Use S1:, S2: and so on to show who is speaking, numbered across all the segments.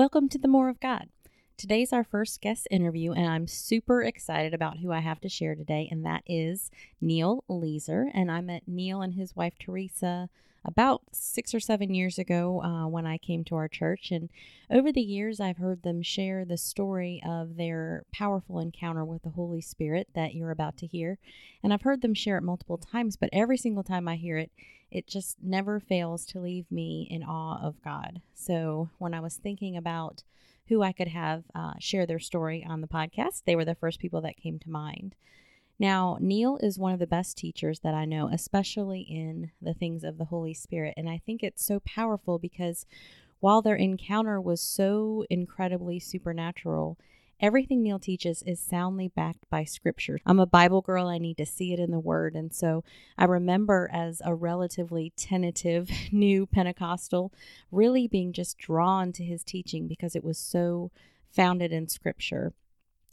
S1: Welcome to the More of God. Today's our first guest interview, and I'm super excited about who I have to share today, and that is Neal Leazer. And I met Neal and his wife Teresa about six or seven years ago uh, when I came to our church. And over the years, I've heard them share the story of their powerful encounter with the Holy Spirit that you're about to hear. And I've heard them share it multiple times, but every single time I hear it, it just never fails to leave me in awe of God. So when I was thinking about who I could have uh, share their story on the podcast. They were the first people that came to mind. Now, Neal is one of the best teachers that I know, especially in the things of the Holy Spirit. And I think it's so powerful because while their encounter was so incredibly supernatural, Everything Neal teaches is soundly backed by scripture. I'm a Bible girl. I need to see it in the Word. And so I remember as a relatively tentative new Pentecostal really being just drawn to his teaching because it was so founded in scripture.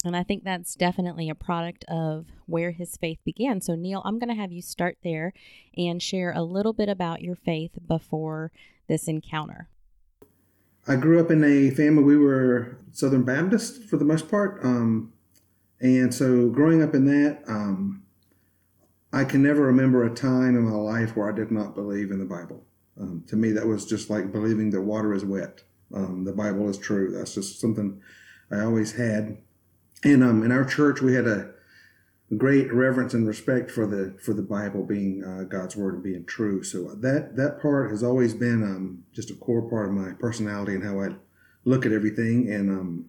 S1: And I think that's definitely a product of where his faith began. So, Neal, I'm going to have you start there and share a little bit about your faith before this encounter.
S2: I grew up in a family, we were Southern Baptist for the most part. Um, and so growing up in that, um, I can never remember a time in my life where I did not believe in the Bible. Um, to me, that was just like believing that water is wet. Um, the Bible is true. That's just something I always had. And um, in our church, we had a great reverence and respect for the for the Bible being uh, God's word and being true. So that that part has always been um, just a core part of my personality and how I look at everything. And um,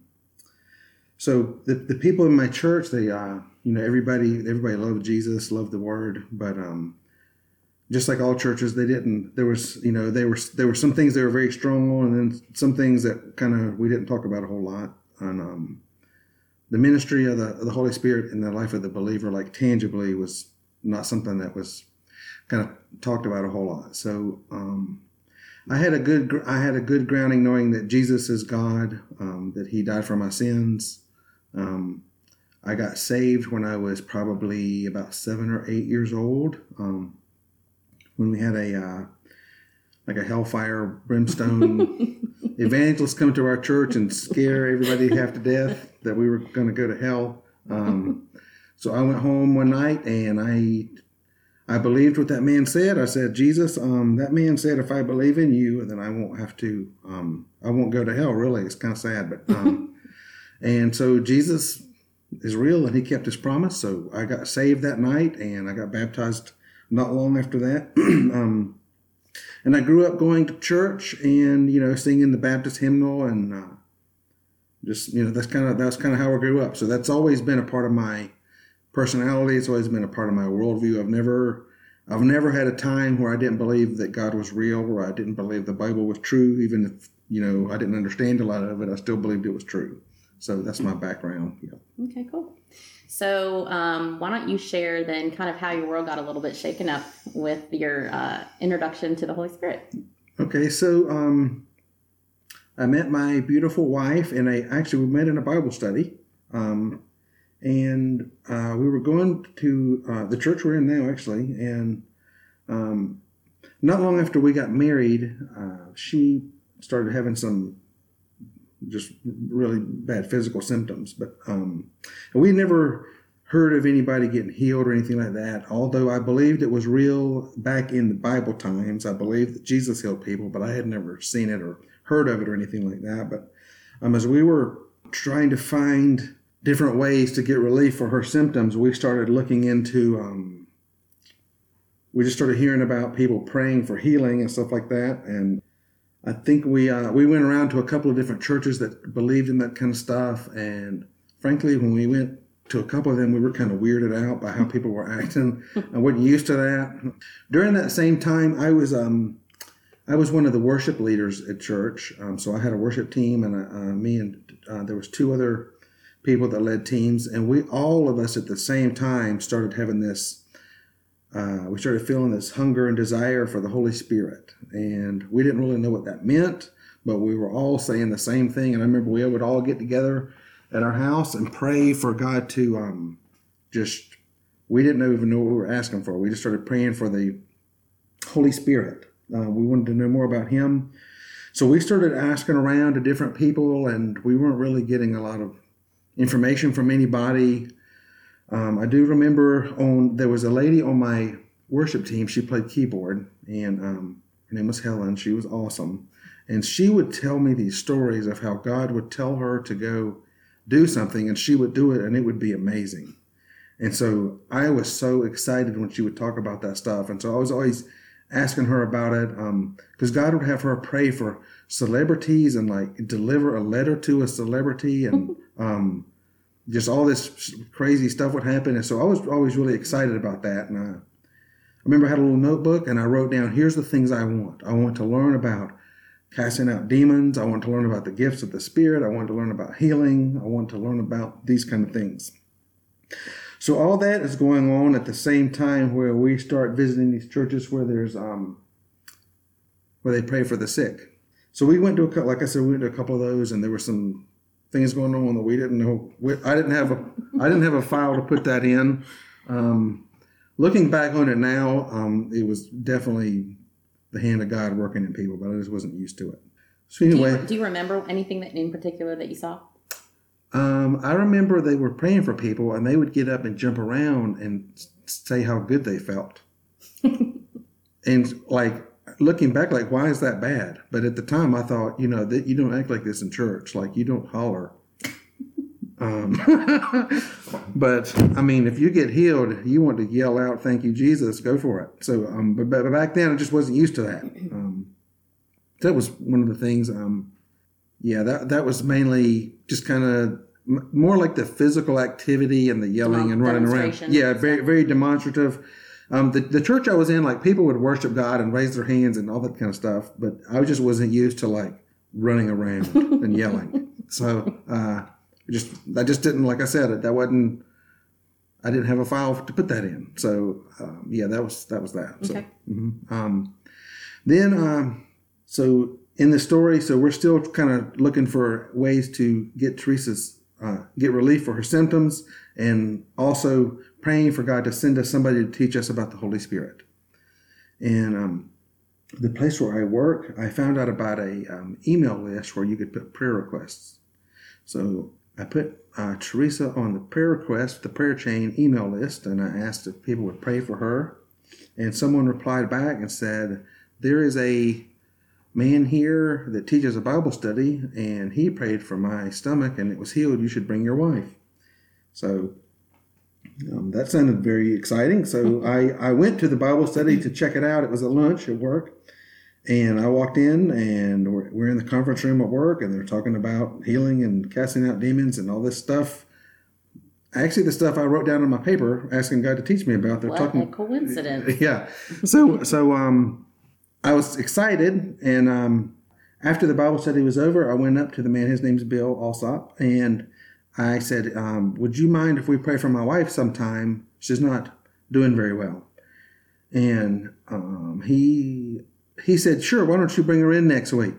S2: so the the people in my church, they uh, you know everybody everybody loved Jesus, loved the word, but um, just like all churches, they didn't. There was you know they were there were some things they were very strong on, and then some things that kind of we didn't talk about a whole lot. And um, the ministry of the, of the Holy Spirit in the life of the believer, like tangibly, was not something that was kind of talked about a whole lot. So um, I had a good I had a good grounding knowing that Jesus is God, um, that He died for my sins. Um, I got saved when I was probably about seven or eight years old. Um, when we had a uh, like a hellfire brimstone evangelist come to our church and scare everybody half to death that we were going to go to hell. Um, so I went home one night and I I believed what that man said. I said, Jesus, um, that man said, if I believe in you, then I won't have to, um, I won't go to hell. Really, it's kind of sad, but um, and so Jesus is real and he kept his promise. So I got saved that night and I got baptized not long after that. and I grew up going to church and you know singing the Baptist hymnal and uh, just you know that's kind of that's kind of how I grew up. So that's always been a part of my personality. It's always been a part of my worldview. I've never I've never had a time where I didn't believe that God was real or I didn't believe the Bible was true, even if you know I didn't understand a lot of it. I still believed it was true. So that's my background.
S1: Yeah. Okay, cool. So, um, why don't you share then kind of how your world got a little bit shaken up with your uh, introduction to the Holy Spirit?
S2: Okay, so um, I met my beautiful wife, and I actually we met in a Bible study. Um, and uh, we were going to uh, the church we're in now, actually. And um, not long after we got married, uh, she started having some just really bad physical symptoms. But um, we never heard of anybody getting healed or anything like that. Although I believed it was real back in the Bible times, I believed that Jesus healed people, but I had never seen it or heard of it or anything like that. But um, as we were trying to find different ways to get relief for her symptoms, we started looking into. Um, we just started hearing about people praying for healing and stuff like that, and I think we uh, we went around to a couple of different churches that believed in that kind of stuff, and frankly, when we went to a couple of them, we were kind of weirded out by how people were acting. I wasn't used to that. During that same time, I was um, I was one of the worship leaders at church, um, so I had a worship team, and uh, me and uh, there was two other people that led teams, and we all of us at the same time started having this uh, we started feeling this hunger and desire for the Holy Spirit. And we didn't really know what that meant, but we were all saying the same thing. And I remember we would all get together at our house and pray for God to um, just, we didn't even know what we were asking for. We just started praying for the Holy Spirit. Uh, we wanted to know more about Him. so we started asking around to different people, and we weren't really getting a lot of information from anybody. Um, I do remember on there was a lady on my worship team. She played keyboard, and um, her name was Helen. She was awesome, and she would tell me these stories of how God would tell her to go do something, and she would do it, and it would be amazing. And so I was so excited when she would talk about that stuff, and so I was always asking her about it because um, God would have her pray for celebrities and like deliver a letter to a celebrity and um, just all this crazy stuff would happen. And so I was always really excited about that. And I, I remember I had a little notebook and I wrote down, here's the things I want. I want to learn about casting out demons. I want to learn about the gifts of the Spirit. I want to learn about healing. I want to learn about these kind of things. So all that is going on at the same time where we start visiting these churches where there's um, where they pray for the sick. So we went to a couple, like I said, we went to a couple of those, and there were some things going on that we didn't know. I didn't have a I didn't have a file to put that in. Um, looking back on it now, um, it was definitely the hand of God working in people, but I just wasn't used to it.
S1: So anyway, do you, do you remember anything that in particular that you saw?
S2: Um, I remember they were praying for people, and they would get up and jump around and say how good they felt, and like looking back, like, why is that bad? But at the time, I thought, you know, that you don't act like this in church. Like, you don't holler. Um, but I mean, if you get healed, you want to yell out, "Thank you, Jesus!" Go for it. So, um, but, but back then, I just wasn't used to that. Um, that was one of the things. Um, yeah, that that was mainly just kind of more like the physical activity and the yelling and running around. Yeah, very very demonstrative. Um, the, the church I was in, like people would worship God and raise their hands and all that kind of stuff, but I just wasn't used to like running around and yelling. So uh, just I just didn't like I said that wasn't I didn't have a file to put that in. So um, yeah, that was that was that. So, okay. Mm-hmm. Um, then um, so in the story, so we're still kind of looking for ways to get Teresa's uh, get relief for her symptoms and also praying for God to send us somebody to teach us about the Holy Spirit. And um, the place where I work, I found out about a um, email list where you could put prayer requests. So I put uh, Teresa on the prayer request, the prayer chain email list, and I asked if people would pray for her. And someone replied back and said, There is a man here that teaches a Bible study, and he prayed for my stomach and it was healed. You should bring your wife. So um, that sounded very exciting. So I, I went to the Bible study to check it out. It was at lunch at work. And I walked in, and we're, we're in the conference room at work, and they're talking about healing and casting out demons and all this stuff. Actually, the stuff I wrote down on my paper, asking God to teach me about.
S1: They're
S2: what talking.
S1: A coincidence.
S2: Yeah. So so um, I was excited, and um, after the Bible study was over, I went up to the man. His name's Bill Alsop, and I said, um, Would you mind if we pray for my wife sometime? She's not doing very well. And um, he he said, Sure, why don't you bring her in next week?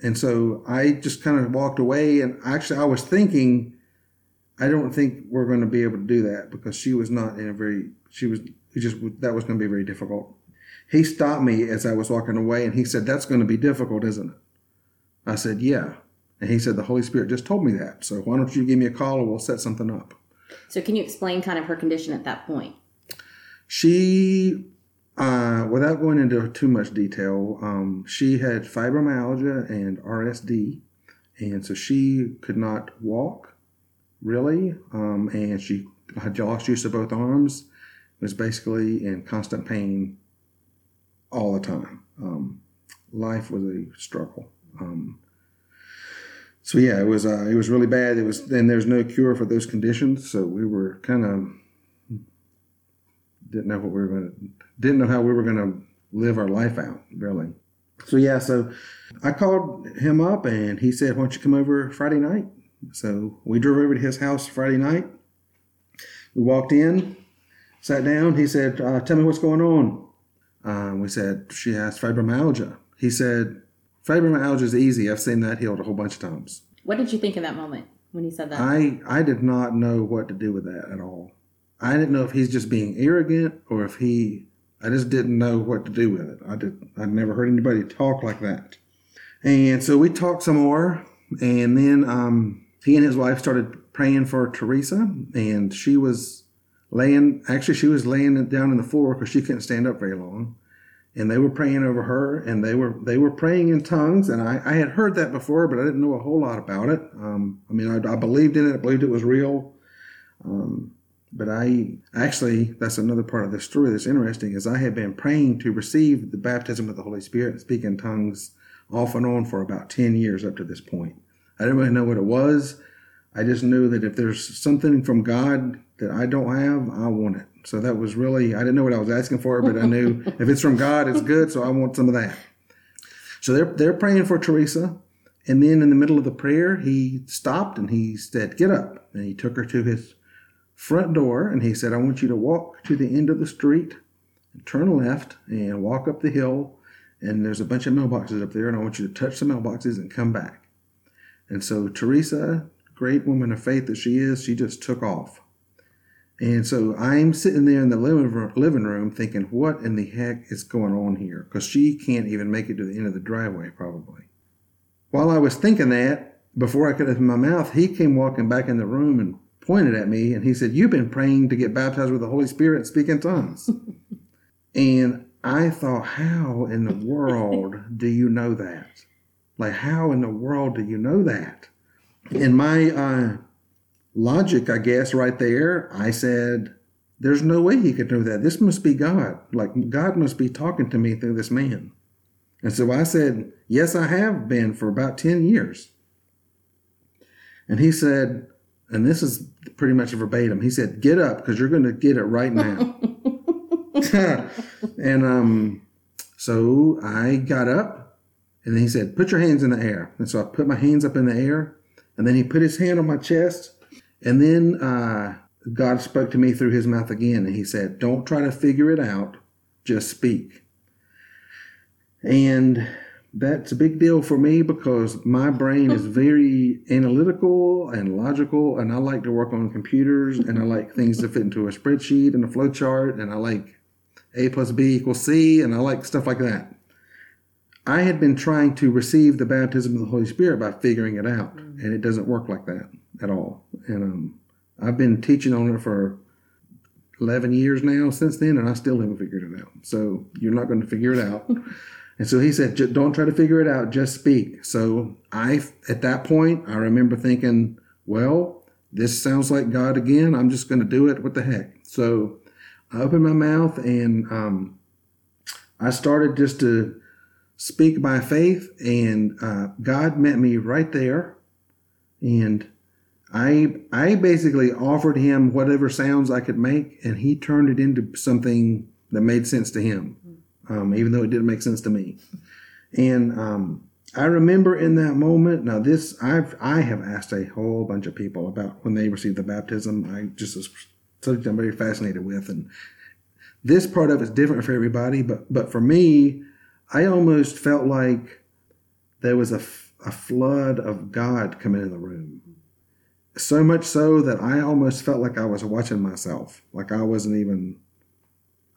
S2: And so I just kind of walked away. And actually, I was thinking, I don't think we're going to be able to do that because she was not in a very, she was, just, that was going to be very difficult. He stopped me as I was walking away and he said, That's going to be difficult, isn't it? I said, Yeah. And he said, The Holy Spirit just told me that. So why don't you give me a call and we'll set something up.
S1: So, can you explain kind of her condition at that point?
S2: She, uh, without going into too much detail, um, she had fibromyalgia and RSD. And so she could not walk really. Um, and she had lost use of both arms, was basically in constant pain all the time. Um, life was a struggle. Um, so yeah, it was uh, it was really bad. It was and there's no cure for those conditions, so we were kind of didn't know what we were going to didn't know how we were going to live our life out really. So yeah, so I called him up and he said, "Why don't you come over Friday night?" So we drove over to his house Friday night. We walked in, sat down. He said, uh, "Tell me what's going on." Uh, we said she has fibromyalgia. He said, Fibromyalgia is easy. I've seen that healed a whole bunch of times.
S1: What did you think in that moment when he said that?
S2: I I did not know what to do with that at all. I didn't know if he's just being arrogant or if he. I just didn't know what to do with it. I did. I'd never heard anybody talk like that. And so we talked some more, and then um, he and his wife started praying for Teresa, and she was laying. Actually, she was laying down on the floor because she couldn't stand up very long. And they were praying over her, and they were they were praying in tongues. And I, I had heard that before, but I didn't know a whole lot about it. Um, I mean, I, I, believed in it. I believed it was real. Um, but I actually, that's another part of the story that's interesting. Is I had been praying to receive the baptism with the Holy Spirit and speak in tongues off and on for about ten years up to this point. I didn't really know what it was. I just knew that if there's something from God that I don't have, I want it. So that was really, I didn't know what I was asking for, but I knew if it's from God, it's good. So I want some of that. So they're, they're praying for Teresa. And then in the middle of the prayer, he stopped and he said, Get up. And he took her to his front door and he said, I want you to walk to the end of the street and turn left and walk up the hill. And there's a bunch of mailboxes up there. And I want you to touch the mailboxes and come back. And so Teresa, great woman of faith that she is, she just took off. And so I'm sitting there in the living room thinking, what in the heck is going on here? Because she can't even make it to the end of the driveway, probably. While I was thinking that, before I could open my mouth, he came walking back in the room and pointed at me and he said, You've been praying to get baptized with the Holy Spirit and speak in tongues. and I thought, How in the world do you know that? Like, how in the world do you know that? In my uh, logic, I guess, right there, I said, There's no way he could know that. This must be God. Like, God must be talking to me through this man. And so I said, Yes, I have been for about 10 years. And he said, and this is pretty much verbatim. He said, "Get up, because you're going to get it right now." and um, so I got up, and then he said, Put your hands in the air. And so I put my hands up in the air. And then he put his hand on my chest. And then uh, God spoke to me through his mouth again. And he said, Don't try to figure it out, just speak. And that's a big deal for me because my brain is very analytical and logical. And I like to work on computers and I like things to fit into a spreadsheet and a flow chart. And I like A plus B equals C. And I like stuff like that. I had been trying to receive the baptism of the Holy Spirit by figuring it out, mm. and it doesn't work like that at all. And um, I've been teaching on it for 11 years now since then, and I still haven't figured it out. So you're not going to figure it out. and so he said, don't try to figure it out, just speak. So I, at that point, I remember thinking, well, this sounds like God again. I'm just going to do it. What the heck? So I opened my mouth and um, I started just to speak by faith, and uh, God met me right there, and I I basically offered him whatever sounds I could make, and he turned it into something that made sense to him, um, even though it didn't make sense to me. And um, I remember in that moment. Now, this I've I have asked a whole bunch of people about when they received the baptism. I just was something I'm very fascinated with, and this part of it's different for everybody. But but for me, I almost felt like there was a, a flood of God coming in the room. So much so that I almost felt like I was watching myself. Like I wasn't even,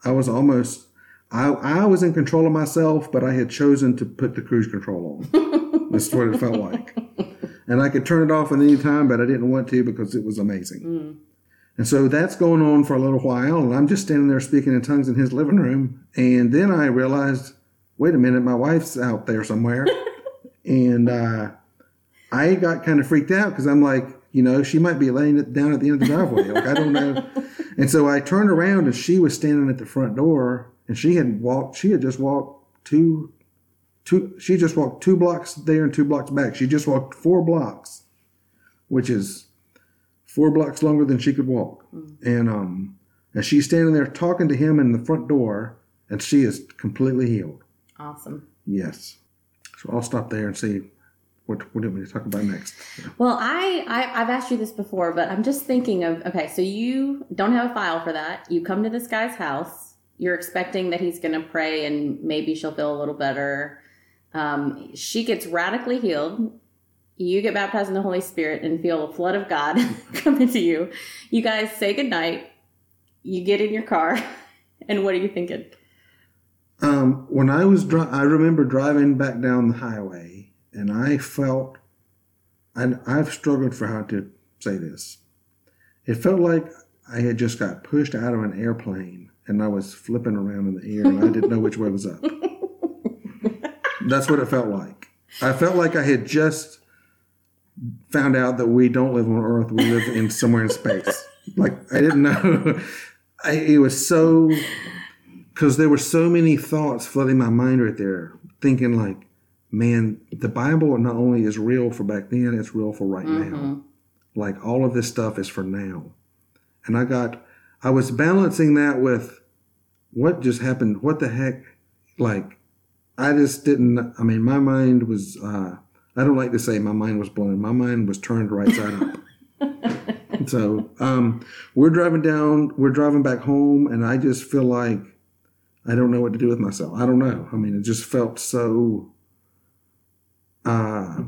S2: I was almost, I, I was in control of myself, but I had chosen to put the cruise control on. That's what it felt like. And I could turn it off at any time, but I didn't want to because it was amazing. Mm. And so that's going on for a little while. And I'm just standing there speaking in tongues in his living room. And then I realized wait a minute, my wife's out there somewhere. and uh, I got kind of freaked out because I'm like, you know, she might be laying it down at the end of the driveway. Like, I don't know. And so I turned around and she was standing at the front door and she had walked, she had just walked two, two, she just walked two blocks there and two blocks back. She just walked four blocks, which is four blocks longer than she could walk. Mm. And, um, and she's standing there talking to him in the front door and she is completely healed.
S1: Awesome.
S2: Yes. So I'll stop there and see what what do we talk about next.
S1: Well, I, I I've asked you this before, but I'm just thinking of okay. So you don't have a file for that. You come to this guy's house. You're expecting that he's going to pray and maybe she'll feel a little better. Um, she gets radically healed. You get baptized in the Holy Spirit and feel a flood of God come into you. You guys say goodnight. You get in your car, and what are you thinking?
S2: Um, when I was, dri- I remember driving back down the highway, and I felt, and I've struggled for how to say this. It felt like I had just got pushed out of an airplane and I was flipping around in the air and I didn't know which way was up. That's what it felt like. I felt like I had just found out that we don't live on Earth; we live in somewhere in space. Like I didn't know. I, it was so because there were so many thoughts flooding my mind right there, thinking like, man, the Bible not only is real for back then, it's real for right now. Like all of this stuff is for now. And I got, I was balancing that with what just happened. What the heck? Like, I just didn't, I mean, my mind was, uh, I don't like to say my mind was blown. My mind was turned right side up. so, um, we're driving down, we're driving back home, and I just feel like I don't know what to do with myself. I don't know. I mean, it just felt so, uh,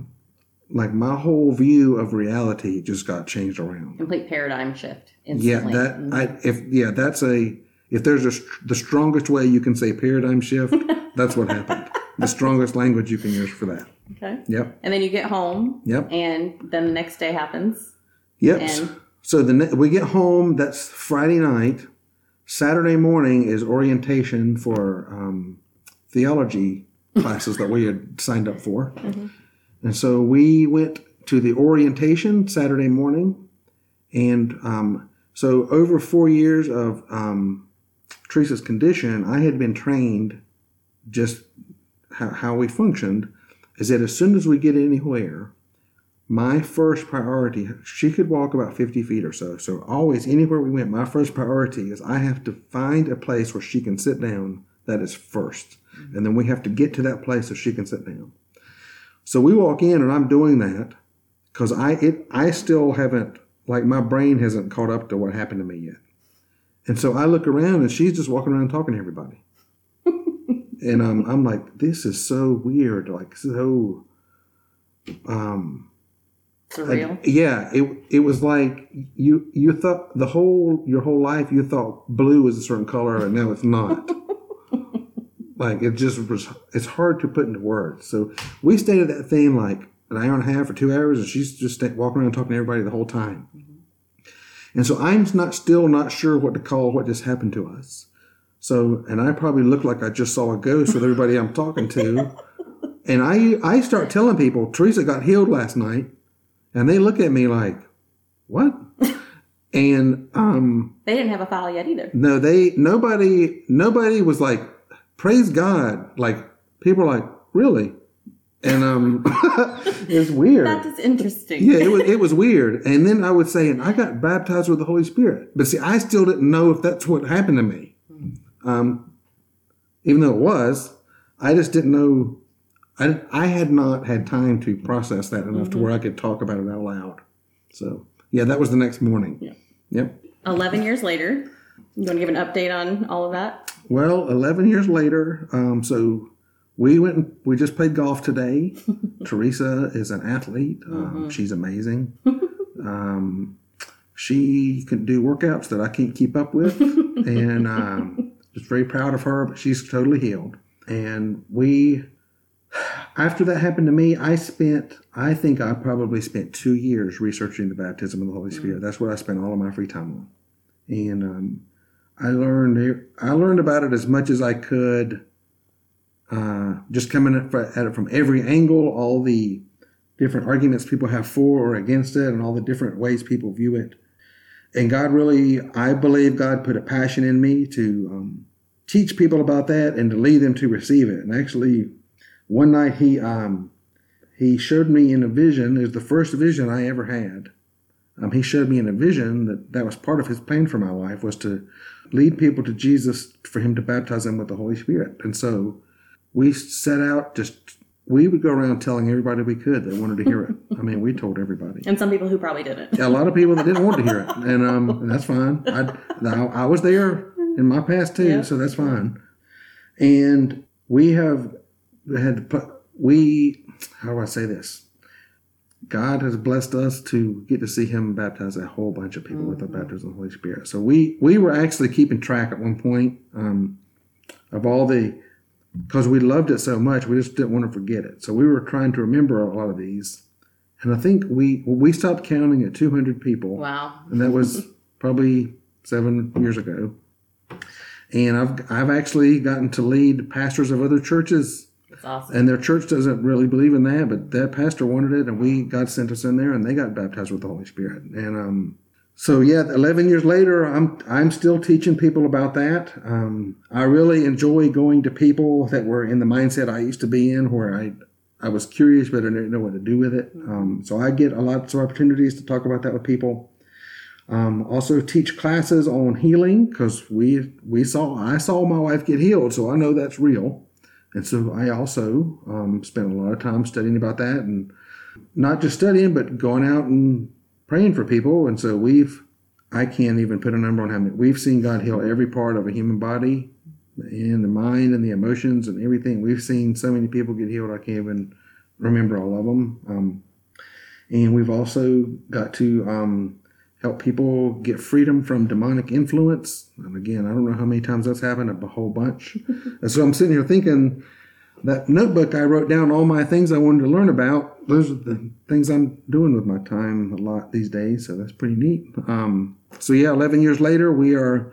S2: like my whole view of reality just got changed around.
S1: Complete paradigm shift.
S2: Yeah, that I if yeah, that's a if there's a the strongest way you can say paradigm shift, that's what happened. The strongest language you can use for that.
S1: okay.
S2: Yep,
S1: And then you get home,
S2: yep,
S1: and then the next day happens.
S2: yep.
S1: And-
S2: so the ne- we get home. That's Friday night. Saturday morning is orientation for um, theology classes that we had signed up for, and so we went to the orientation Saturday morning, and um, so over four years of um, Teresa's condition, I had been trained just how, how we functioned is that as soon as we get anywhere, my first priority, she could walk about 50 feet or so. So always, anywhere we went, my first priority is I have to find a place where she can sit down. That is first. And then we have to get to that place so she can sit down. So we walk in and I'm doing that because I, it, I still haven't, like my brain hasn't caught up to what happened to me yet. And so I look around and she's just walking around talking to everybody. and um, I'm like, this is so weird, like so, um,
S1: Surreal.
S2: like, yeah, it it was like you you thought the whole your whole life you thought blue was a certain color and now it's not. like it just was. It's hard to put into words. So we stayed at that thing like an hour and a half or two hours, and she's just walking around talking to everybody the whole time. Mm-hmm. And so I'm not still not sure what to call what just happened to us. So and I probably look like I just saw a ghost with everybody I'm talking to. And I I start telling people Teresa got healed last night. And they look at me like, what? and um,
S1: they didn't have a file yet either.
S2: no, they nobody nobody was like, praise God. Like people are like, really? And um, it's weird.
S1: That is interesting.
S2: yeah, it was it was weird. And then I would say, and I got baptized with the Holy Spirit. But see, I still didn't know if that's what happened to me. Um, even though it was, I just didn't know. I, I had not had time to process that enough to where I could talk about it out loud. So yeah, that was the next morning.
S1: Yeah.
S2: Yep.
S1: 11 years later, you want to give an update on all of that?
S2: Well, 11 years later, um, so we went and we just played golf today. Teresa is an athlete. Um, She's amazing. um, she can do workouts that I can't keep up with. and um, just very proud of her, but she's totally healed. And we, after that happened to me, I spent, I think I probably spent two years researching the baptism of the Holy Spirit. That's what I spent all of my free time on. And um, I learned I learned about it as much as I could, uh, just coming at at it from every angle, all the different arguments people have for or against it, and all the different ways people view it. And God really, I believe God put a passion in me to um, teach people about that and to lead them to receive it. And actually, one night he um, he showed me in a vision. It was the first vision I ever had. Um, he showed me in a vision that that was part of his plan for my life was to lead people to Jesus for him to baptize them with the Holy Spirit. And so we set out just we would go around telling everybody we could that wanted to hear it. I mean, we told everybody.
S1: And some people who probably didn't.
S2: Yeah, A lot of people that didn't want to hear it, and um, and that's fine. I, I I was there in my past too,
S1: Yeah.
S2: so that's fine. And we have had to put we how do I say this? God has blessed us to get to see Him baptize a whole bunch of people with the baptism of the Holy Spirit. So we we were actually keeping track at one point um, of all the because we loved it so much, we just didn't want to forget it. So we were trying to remember a lot of these. And I think we we stopped counting at 200 people.
S1: Wow.
S2: And that was probably seven years ago. And I've I've actually gotten to lead pastors of other churches,
S1: Awesome.
S2: and their church doesn't really believe in that, but that pastor wanted it, and we God sent us in there, and they got baptized with the Holy Spirit. And um, so yeah, 11 years later, I'm I'm still teaching people about that. Um, I really enjoy going to people that were in the mindset I used to be in, where I I was curious but I didn't know what to do with it. Um, so I get a lots of opportunities to talk about that with people. Um, also teach classes on healing because we we saw I saw my wife get healed, so I know that's real. And so I also um, spent a lot of time studying about that and not just studying, but going out and praying for people. And so we've, I can't even put a number on how many, we've seen God heal every part of a human body and the mind and the emotions and everything. We've seen so many people get healed, I can't even remember all of them. Um, and we've also got to um, help people get freedom from demonic influence. And again, I don't know how many times that's happened, a whole bunch. and so I'm sitting here thinking, that notebook I wrote down all my things I wanted to learn about. Those are the things I'm doing with my time a lot these days. So that's pretty neat. Um, so yeah, 11 years later, we are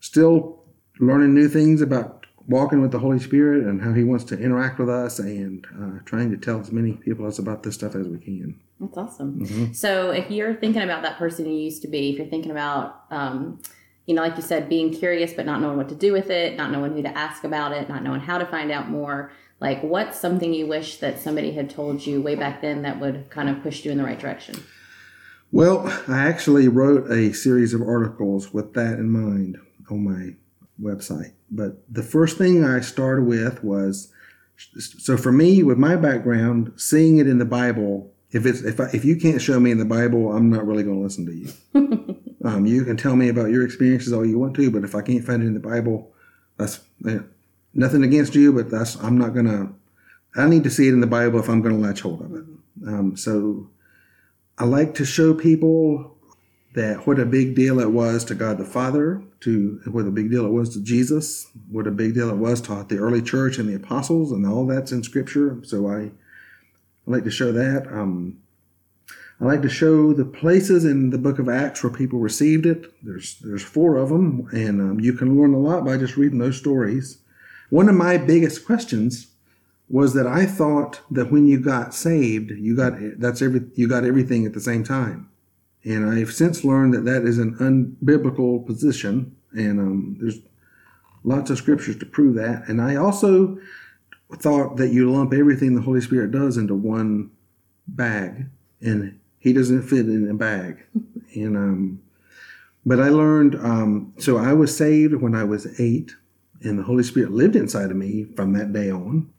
S2: still learning new things about walking with the Holy Spirit and how He wants to interact with us and uh, trying to tell as many people as about this stuff as we can.
S1: That's awesome.
S2: Mhm.
S1: So if you're thinking about that person you used to be, if you're thinking about, um, you know, like you said, being curious but not knowing what to do with it, not knowing who to ask about it, not knowing how to find out more, like what's something you wish that somebody had told you way back then that would kind of push you in the right direction?
S2: Well, I actually wrote a series of articles with that in mind on my website. But the first thing I started with was so for me, with my background, seeing it in the Bible. If it's if I, if you can't show me in the Bible, I'm not really going to listen to you. um, you can tell me about your experiences all you want to, but if I can't find it in the Bible, that's eh, nothing against you, but that's I'm not going to. I need to see it in the Bible if I'm going to latch hold of it. Um, so I like to show people that what a big deal it was to God the Father, to what a big deal it was to Jesus, what a big deal it was to the early church and the apostles, and all that's in Scripture. So I, I like to show that. Um, I like to show the places in the Book of Acts where people received it. There's there's four of them, and um, you can learn a lot by just reading those stories. One of my biggest questions was that I thought that when you got saved, you got that's every you got everything at the same time, and I've since learned that that is an unbiblical position, and um, there's lots of scriptures to prove that. And I also thought that you lump everything the Holy Spirit does into one bag, and He doesn't fit in a bag, and um, but I learned um, so I was saved when I was eight, and the Holy Spirit lived inside of me from that day on.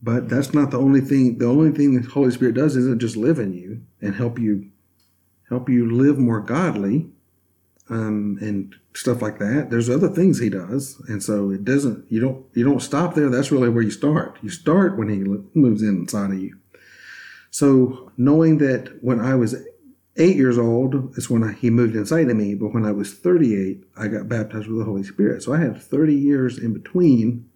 S2: But that's not the only thing. The only thing the Holy Spirit does isn't just live in you and help you help you live more godly um, and stuff like that. There's other things He does, and so it doesn't. You don't you don't stop there. That's really where you start. You start when He moves in inside of you. So knowing that when I was eight years old is when I, He moved inside of me, but when I was 38, I got baptized with the Holy Spirit. So I had 30 years in between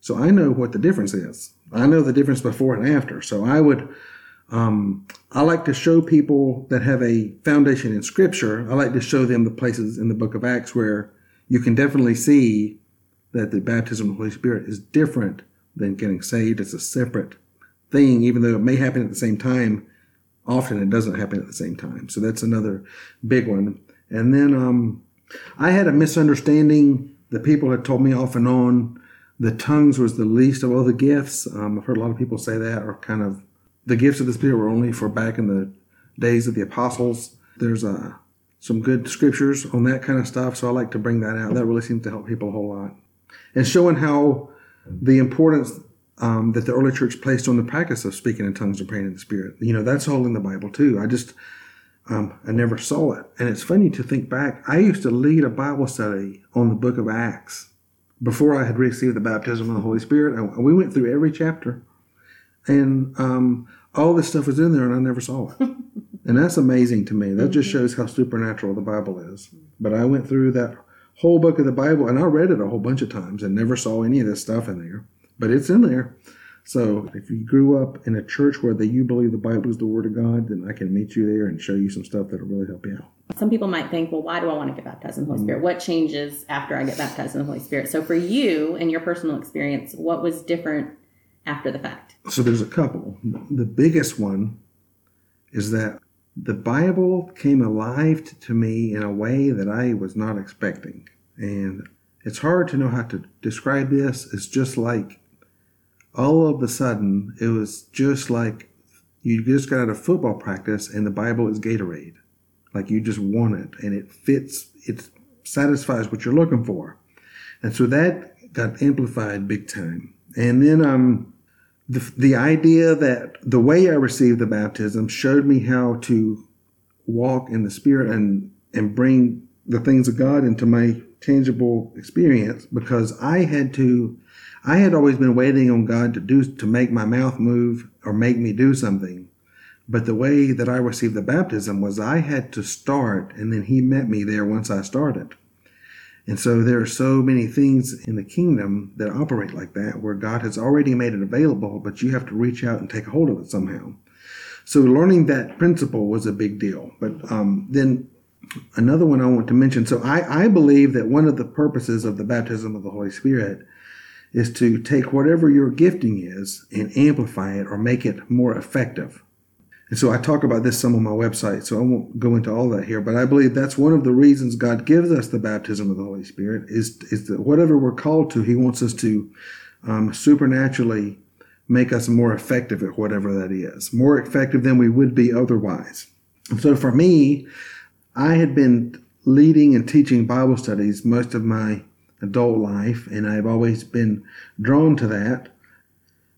S2: so I know what the difference is. I know the difference before and after. So I would, um, I like to show people that have a foundation in Scripture. I like to show them the places in the Book of Acts where you can definitely see that the baptism of the Holy Spirit is different than getting saved. It's a separate thing, even though it may happen at the same time. Often it doesn't happen at the same time. So that's another big one. And then um, I had a misunderstanding. The people had told me off and on the tongues was the least of all the gifts. Um, I've heard a lot of people say that, or kind of the gifts of the Spirit were only for back in the days of the apostles. There's uh, some good scriptures on that kind of stuff, so I like to bring that out. That really seems to help people a whole lot. And showing how the importance um, that the early church placed on the practice of speaking in tongues and praying in the Spirit. You know, that's all in the Bible too. I just, um, I never saw it. And it's funny to think back. I used to lead a Bible study on the book of Acts before I had received the baptism of the Holy Spirit. We went through every chapter, and um, all this stuff was in there, and I never saw it. and that's amazing to me. That just mm-hmm. shows how supernatural the Bible is. But I went through that whole book of the Bible, and I read it a whole bunch of times and never saw any of this stuff in there, but it's in there. So if you grew up in a church where you believe the Bible is the Word of God, then I can meet you there and show you some stuff that'll really help you out.
S1: Some people might think, well, why do I want to get baptized in the Holy Spirit? Mm-hmm. What changes after I get baptized in the Holy Spirit? So for you and your personal experience, what was different after the fact?
S2: So there's a couple. The biggest one is that the Bible came alive to me in a way that I was not expecting. And it's hard to know how to describe this. It's just like all of a sudden, it was just like you just got out of football practice and the Bible is Gatorade. Like you just want it and it fits, it satisfies what you're looking for. And so that got amplified big time. And then um, the, the idea that the way I received the baptism showed me how to walk in the Spirit and, and bring the things of God into my tangible experience because I had to I had always been waiting on God to do to make my mouth move or make me do something. But the way that I received the baptism was I had to start and then he met me there once I started. And so there are so many things in the kingdom that operate like that where God has already made it available, but you have to reach out and take hold of it somehow. So learning that principle was a big deal. But um, then another one I want to mention. So I, I believe that one of the purposes of the baptism of the Holy Spirit is to take whatever your gifting is and amplify it or make it more effective. And so I talk about this some on my website, so I won't go into all that here, but I believe that's one of the reasons God gives us the baptism of the Holy Spirit is, is that whatever we're called to, He wants us to um, supernaturally make us more effective at whatever that is, more effective than we would be otherwise. And so for me, I had been leading and teaching Bible studies most of my adult life, and I've always been drawn to that.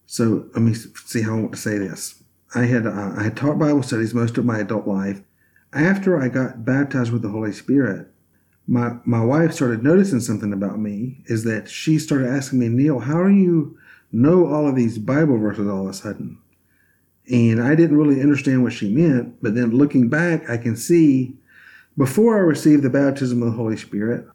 S2: So let me see how I want to say this. I had uh, I had taught Bible studies most of my adult life. After I got baptized with the Holy Spirit, my my wife started noticing something about me. Is that she started asking me, Neal, how do you know all of these Bible verses all of a sudden? And I didn't really understand what she meant. But then looking back, I can see before I received the baptism of the Holy Spirit,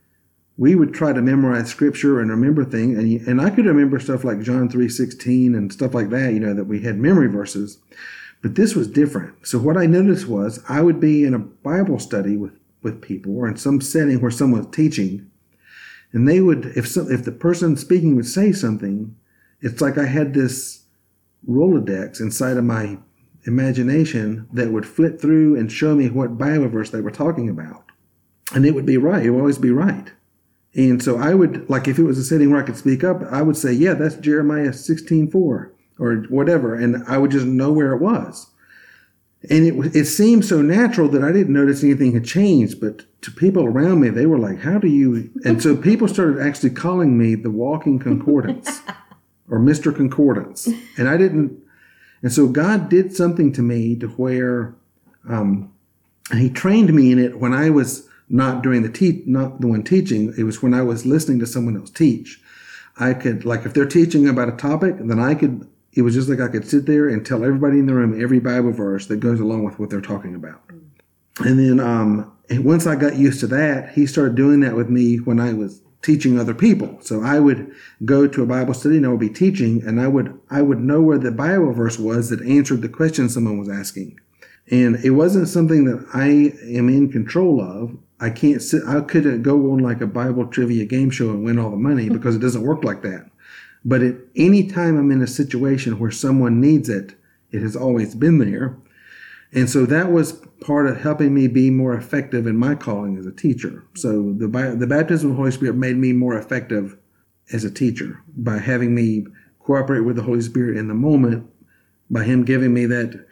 S2: we would try to memorize scripture and remember things. And, and i could remember stuff like john 3.16 and stuff like that you know that we had memory verses. But this was different. So what i noticed was i would be in a bible study with, with people or in some setting where someone was teaching. And they would if if the person speaking would say something it's like i had this rolodex inside of my imagination that would flip through and show me what bible verse they were talking about. And it would be right. It would always be right and so I would, like, if it was a setting where I could speak up, I would say, yeah, that's Jeremiah 16 4 or whatever. And I would just know where it was. And it, it seemed so natural that I didn't notice anything had changed. But to people around me, they were like, how do you? And so people started actually calling me the walking concordance or Mr. Concordance. And I didn't. And so God did something to me to where, um, He trained me in it when I was not during the te- not the one teaching. It was when I was listening to someone else teach. I could like if they're teaching about a topic, then I could. It was just like I could sit there and tell everybody in the room every Bible verse that goes along with what they're talking about. And then um, once I got used to that, he started doing that with me when I was teaching other people. So I would go to a Bible study and I would be teaching, and I would I would know where the Bible verse was that answered the question someone was asking. And it wasn't something that I am in control of. I can't sit, I couldn't go on like a Bible trivia game show and win all the money because it doesn't work like that. But at any time I'm in a situation where someone needs it, it has always been there. And so that was part of helping me be more effective in my calling as a teacher. So the, the baptism of the Holy Spirit made me more effective as a teacher by having me cooperate with the Holy Spirit in the moment, by Him giving me that,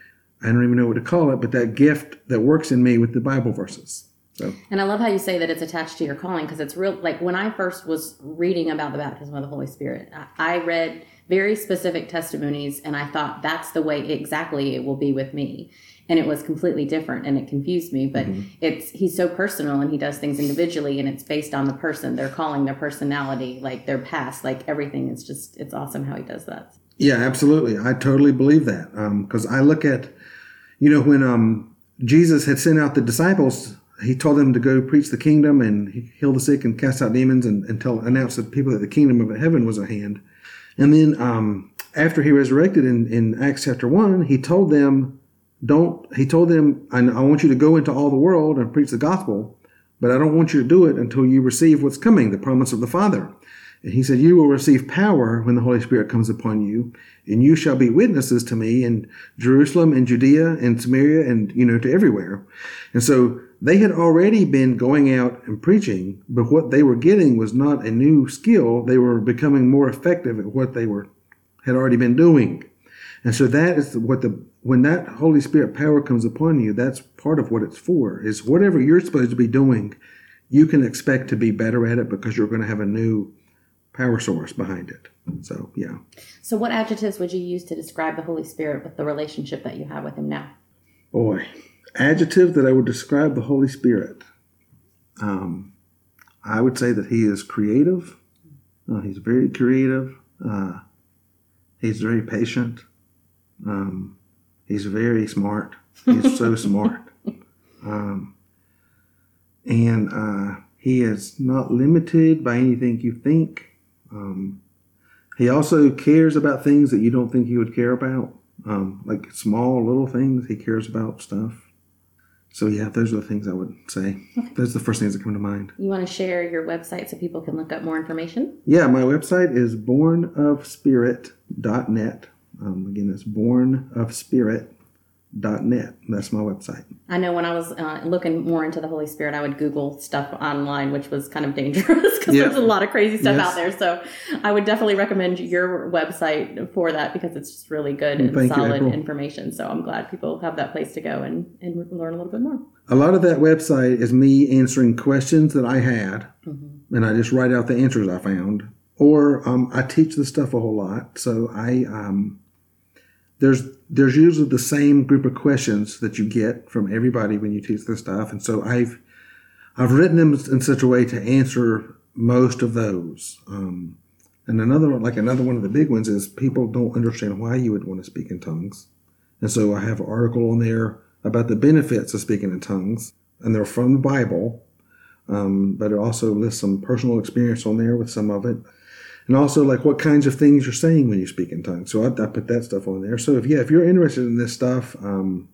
S2: I don't even know what to call it, but that gift that works in me with the Bible verses. So.
S1: And I love how you say that it's attached to your calling because it's real. Like when I first was reading about the baptism of the Holy Spirit, I, read very specific testimonies and I thought that's the way exactly it will be with me. And it was completely different and it confused me. But mm-hmm. it's he's so personal and he does things individually and it's based on the person, their calling, their personality, like their past, like everything. It's just it's awesome how he does that.
S2: Yeah, absolutely. I totally believe that because um, I look at, you know, when um, Jesus had sent out the disciples he told them to go preach the kingdom and heal the sick and cast out demons and, and tell announce to people that the kingdom of heaven was at hand. And then um, after he resurrected in, in Acts chapter one, he told them, "Don't." He told them, I, "I want you to go into all the world and preach the gospel, but I don't want you to do it until you receive what's coming, the promise of the Father." And he said, "You will receive power when the Holy Spirit comes upon you, and you shall be witnesses to me in Jerusalem and Judea and Samaria and you know to everywhere." And so they had already been going out and preaching, but what they were getting was not a new skill. They were becoming more effective at what they were had already been doing. And so that is what the when that Holy Spirit power comes upon you, that's part of what it's for. Is whatever you're supposed to be doing, you can expect to be better at it because you're going to have a new power source behind it. So yeah.
S1: So what adjectives would you use to describe the Holy Spirit with the relationship that you have with him now?
S2: Boy, adjective that I would describe the Holy Spirit. Um, I would say that he is creative. Uh, he's very creative. Uh, he's very patient. Um, he's very smart. He's so smart. Um, and uh, he is not limited by anything you think. Um, he also cares about things that you don't think he would care about, um, like small little things. He cares about stuff. So yeah, those are the things I would say. Okay. Those are the first things that come to mind.
S1: You want to share your website so people can look up more information?
S2: Yeah, my website is bornofspirit.net. Um, again, that's bornofspirit.net net. That's my website.
S1: I know when I was uh, looking more into the Holy Spirit, I would Google stuff online, which was kind of dangerous because there's a lot of crazy stuff yes. out there. So I would definitely recommend your website for that because it's just really good and Thank solid you, information. So I'm glad people have that place to go and, and learn a little bit more.
S2: A lot of that website is me answering questions that I had, mm-hmm. and I just write out the answers I found. Or um, I teach the stuff a whole lot. So I um, there's there's usually the same group of questions that you get from everybody when you teach this stuff, and so I've I've written them in such a way to answer most of those. Um, and another one, like another one of the big ones, is people don't understand why you would want to speak in tongues, and so I have an article on there about the benefits of speaking in tongues, and they're from the Bible, um, but it also lists some personal experience on there with some of it and also like what kinds of things you're saying when you speak in tongues. So I, I put that stuff on there. So if yeah, if you're interested in this stuff, um,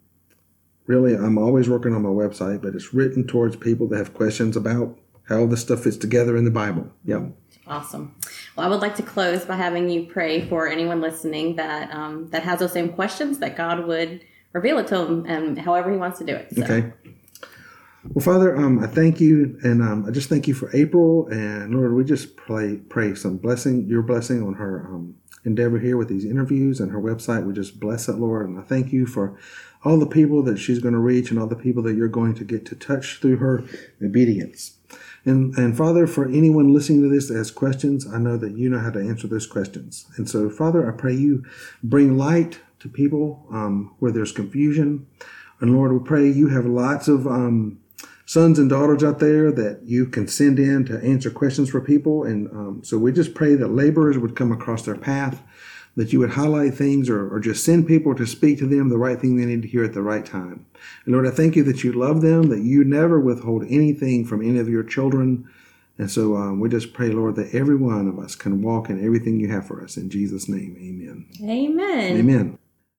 S2: really, I'm always working on my website, but it's written towards people that have questions about how this stuff fits together in the Bible. Yeah.
S1: Awesome. Well, I would like to close by having you pray for anyone listening that um, that has those same questions that God would reveal it to them and however He wants to do it.
S2: So. Okay. Well, Father, um, I thank you, and um, I just thank you for April, and Lord, we just pray pray some blessing, your blessing on her um, endeavor here with these interviews and her website. We just bless it, Lord, and I thank you for all the people that she's going to reach and all the people that you're going to get to touch through her obedience. And and Father, for anyone listening to this that has questions, I know that you know how to answer those questions. And so, Father, I pray you bring light to people um, where there's confusion. And Lord, we pray you have lots of um, sons and daughters out there that you can send in to answer questions for people. And um, so we just pray that laborers would come across their path, that you would highlight things or, or just send people to speak to them the right thing they need to hear at the right time. And Lord, I thank you that you love them, that you never withhold anything from any of your children. And so um, we just pray, Lord, that every one of us can walk in everything you have for us. In Jesus' name, amen.
S1: Amen.
S2: Amen.